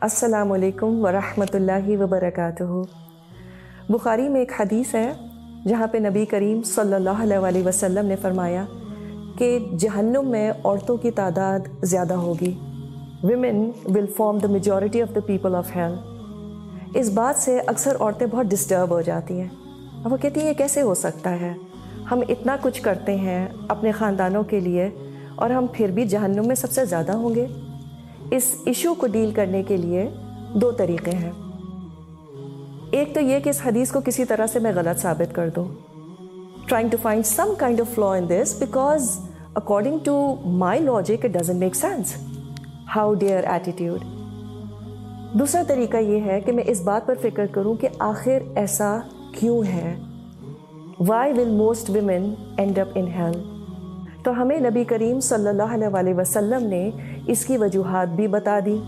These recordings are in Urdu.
السلام علیکم ورحمۃ اللہ وبرکاتہ۔ بخاری میں ایک حدیث ہے جہاں پہ نبی کریم صلی اللہ علیہ وسلم نے فرمایا کہ جہنم میں عورتوں کی تعداد زیادہ ہوگی۔ Women will form the majority of the people of hell اس بات سے اکثر عورتیں بہت ڈسٹرب ہو جاتی ہیں۔ اور وہ کہتی ہیں، یہ کیسے ہو سکتا ہے؟ ہم اتنا کچھ کرتے ہیں اپنے خاندانوں کے لیے اور ہم پھر بھی جہنم میں سب سے زیادہ ہوں گے۔ اس ایشو کو ڈیل کرنے کے لیے دو طریقے ہیں۔ ایک تو یہ کہ اس حدیث کو کسی طرح سے میں غلط ثابت کر دوں۔ Trying to find some kind of flaw in this because according to my logic it doesn't make sense how dare attitude دوسرا طریقہ یہ ہے کہ میں اس بات پر فکر کروں کہ آخر ایسا کیوں ہے۔ Why will most women end up in hell تو ہمیں نبی کریم صلی اللہ علیہ وسلم نے اس کی وجوہات بھی بتا دی۔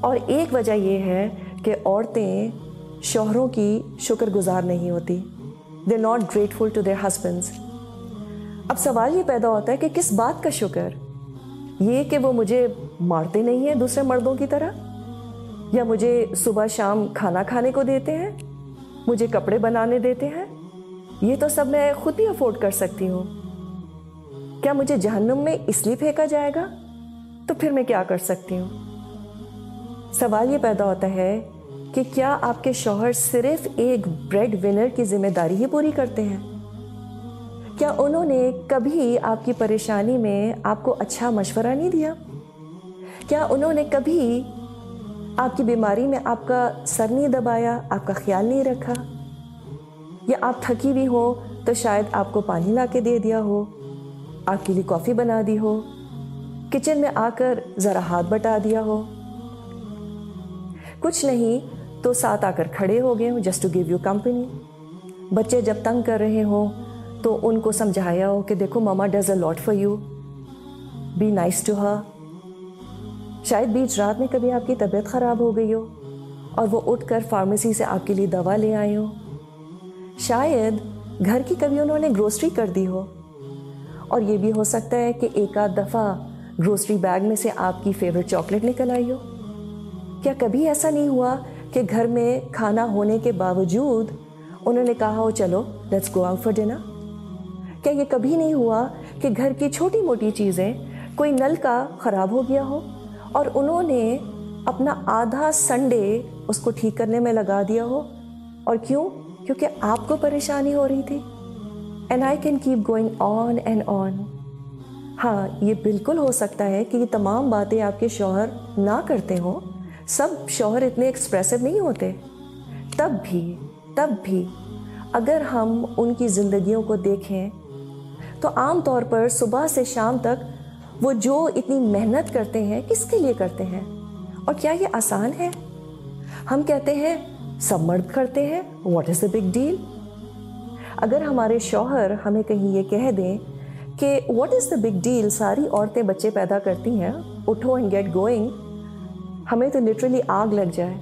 اور ایک وجہ یہ ہے کہ عورتیں شوہروں کی شکر گزار نہیں ہوتی۔ They not grateful to their husbands اب سوال یہ پیدا ہوتا ہے کہ کس بات کا شکر؟ یہ کہ وہ مجھے مارتے نہیں ہیں دوسرے مردوں کی طرح؟ یا مجھے صبح شام کھانا کھانے کو دیتے ہیں؟ مجھے کپڑے بنانے دیتے ہیں؟ یہ تو سب میں خود بھی افورڈ کر سکتی ہوں۔ کیا مجھے جہنم میں اس لیے پھینکا جائے گا؟ تو پھر میں کیا کر سکتی ہوں؟ سوال یہ پیدا ہوتا ہے کہ کیا آپ کے شوہر صرف ایک بریڈ ونر کی ذمہ داری ہی پوری کرتے ہیں؟ کیا انہوں نے کبھی آپ کی پریشانی میں آپ کو اچھا مشورہ نہیں دیا؟ کیا انہوں نے کبھی آپ کی بیماری میں آپ کا سر نہیں دبایا، آپ کا خیال نہیں رکھا؟ یا آپ تھکی بھی ہو تو شاید آپ کو پانی لا کے دے دیا ہو؟ آپ کے لیے کافی بنا دی ہو۔ کچن میں آ کر ذرا ہاتھ بٹا دیا ہو۔ کچھ نہیں تو ساتھ آ کر کھڑے ہو گئے ہوں just to give you company بچے جب تنگ کر رہے ہوں تو ان کو سمجھایا ہو کہ دیکھو، mama does a lot for you be nice to her شاید بیچ رات میں کبھی آپ کی طبیعت خراب ہو گئی ہو اور وہ اٹھ کر فارمیسی سے آپ کے لیے دوا لے آئے ہو شاید گھر کی کبھی انہوں نے گروسری کر دی ہو۔ اور یہ بھی ہو سکتا ہے کہ ایک آدھ دفعہ گروسری بیگ میں سے آپ کی فیوریٹ چاکلیٹ نکل آئی ہو۔ کیا کبھی ایسا نہیں ہوا کہ گھر میں کھانا ہونے کے باوجود انہوں نے کہا ہو، چلو let's go out for dinner کیا یہ کبھی نہیں ہوا کہ گھر کی چھوٹی موٹی چیزیں کوئی نل کا خراب ہو گیا ہو اور انہوں نے اپنا آدھا سنڈے اس کو ٹھیک کرنے میں لگا دیا ہو؟ اور کیوں؟ کیونکہ آپ کو پریشانی ہو رہی تھی۔ And I can keep going on and on ہاں یہ بالکل ہو سکتا ہے کہ یہ تمام باتیں آپ کے شوہر نہ کرتے ہوں۔ سب شوہر اتنے ایکسپریسو نہیں ہوتے۔ تب بھی تب بھی اگر ہم ان کی زندگیوں کو دیکھیں، تو عام طور پر صبح سے شام تک وہ جو اتنی محنت کرتے ہیں، کس کے لیے کرتے ہیں؟ اور کیا یہ آسان ہے؟ ہم کہتے ہیں، سب مرد کرتے ہیں what is a big deal اگر ہمارے شوہر ہمیں کہیں یہ کہہ دیں کہ what is the big deal ساری عورتیں بچے پیدا کرتی ہیں، اٹھو اینڈ گیٹ گوئنگ ہمیں تو لٹرلی آگ لگ جائے۔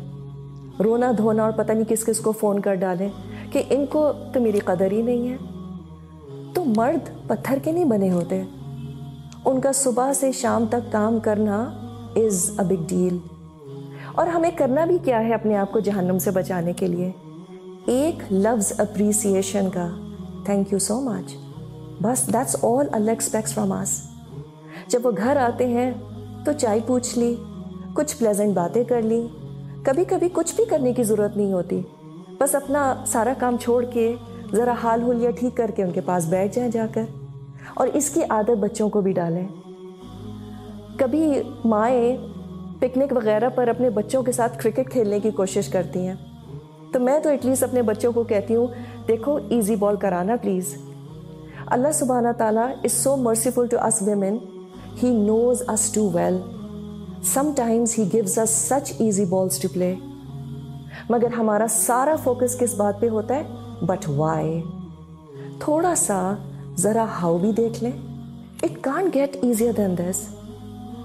رونا دھونا اور پتہ نہیں کس کس کو فون کر ڈالیں کہ ان کو تو میری قدر ہی نہیں ہے۔ تو مرد پتھر کے نہیں بنے ہوتے۔ ان کا صبح سے شام تک کام کرنا از اے بگ ڈیل اور ہمیں کرنا بھی کیا ہے اپنے آپ کو جہنم سے بچانے کے لیے؟ ایک لفظ اپریسیشن کا۔ تھینک یو سو مچ بس that's all Allah expects from us جب وہ گھر آتے ہیں تو چائے پوچھ لی، کچھ پلیزنٹ باتیں کر لی۔ کبھی کبھی کچھ بھی کرنے کی ضرورت نہیں ہوتی۔ بس اپنا سارا کام چھوڑ کے ذرا حال ہولیا ٹھیک کر کے ان کے پاس بیٹھ جائیں جا کر۔ اور اس کی عادت بچوں کو بھی ڈالیں۔ کبھی مائیں پکنک وغیرہ پر اپنے بچوں کے ساتھ کرکٹ کھیلنے کی کوشش کرتی ہیں۔ تو میں تو ایٹ لیسٹ اپنے بچوں کو کہتی ہوں، دیکھو ایزی بال کرانا پلیز اللہ سبحانہ تعالیٰ is so merciful to us women he knows us too well sometimes he gives us such easy balls to play مگر ہمارا سارا فوکس کس بات پہ ہوتا ہے؟ بٹ وائی تھوڑا سا ذرا ہاؤ بھی دیکھ لیں. It can't get easier than this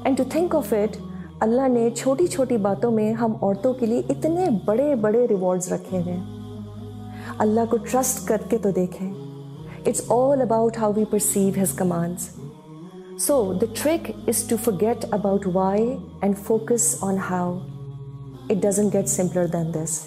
and to think of it اللہ نے چھوٹی چھوٹی باتوں میں ہم عورتوں کے لیے اتنے بڑے بڑے ریوارڈز رکھے ہیں۔ اللہ کو ٹرسٹ کر کے تو دیکھیں۔ It's all about how we perceive his commands so the trick is to forget about why and focus on how it doesn't get simpler than this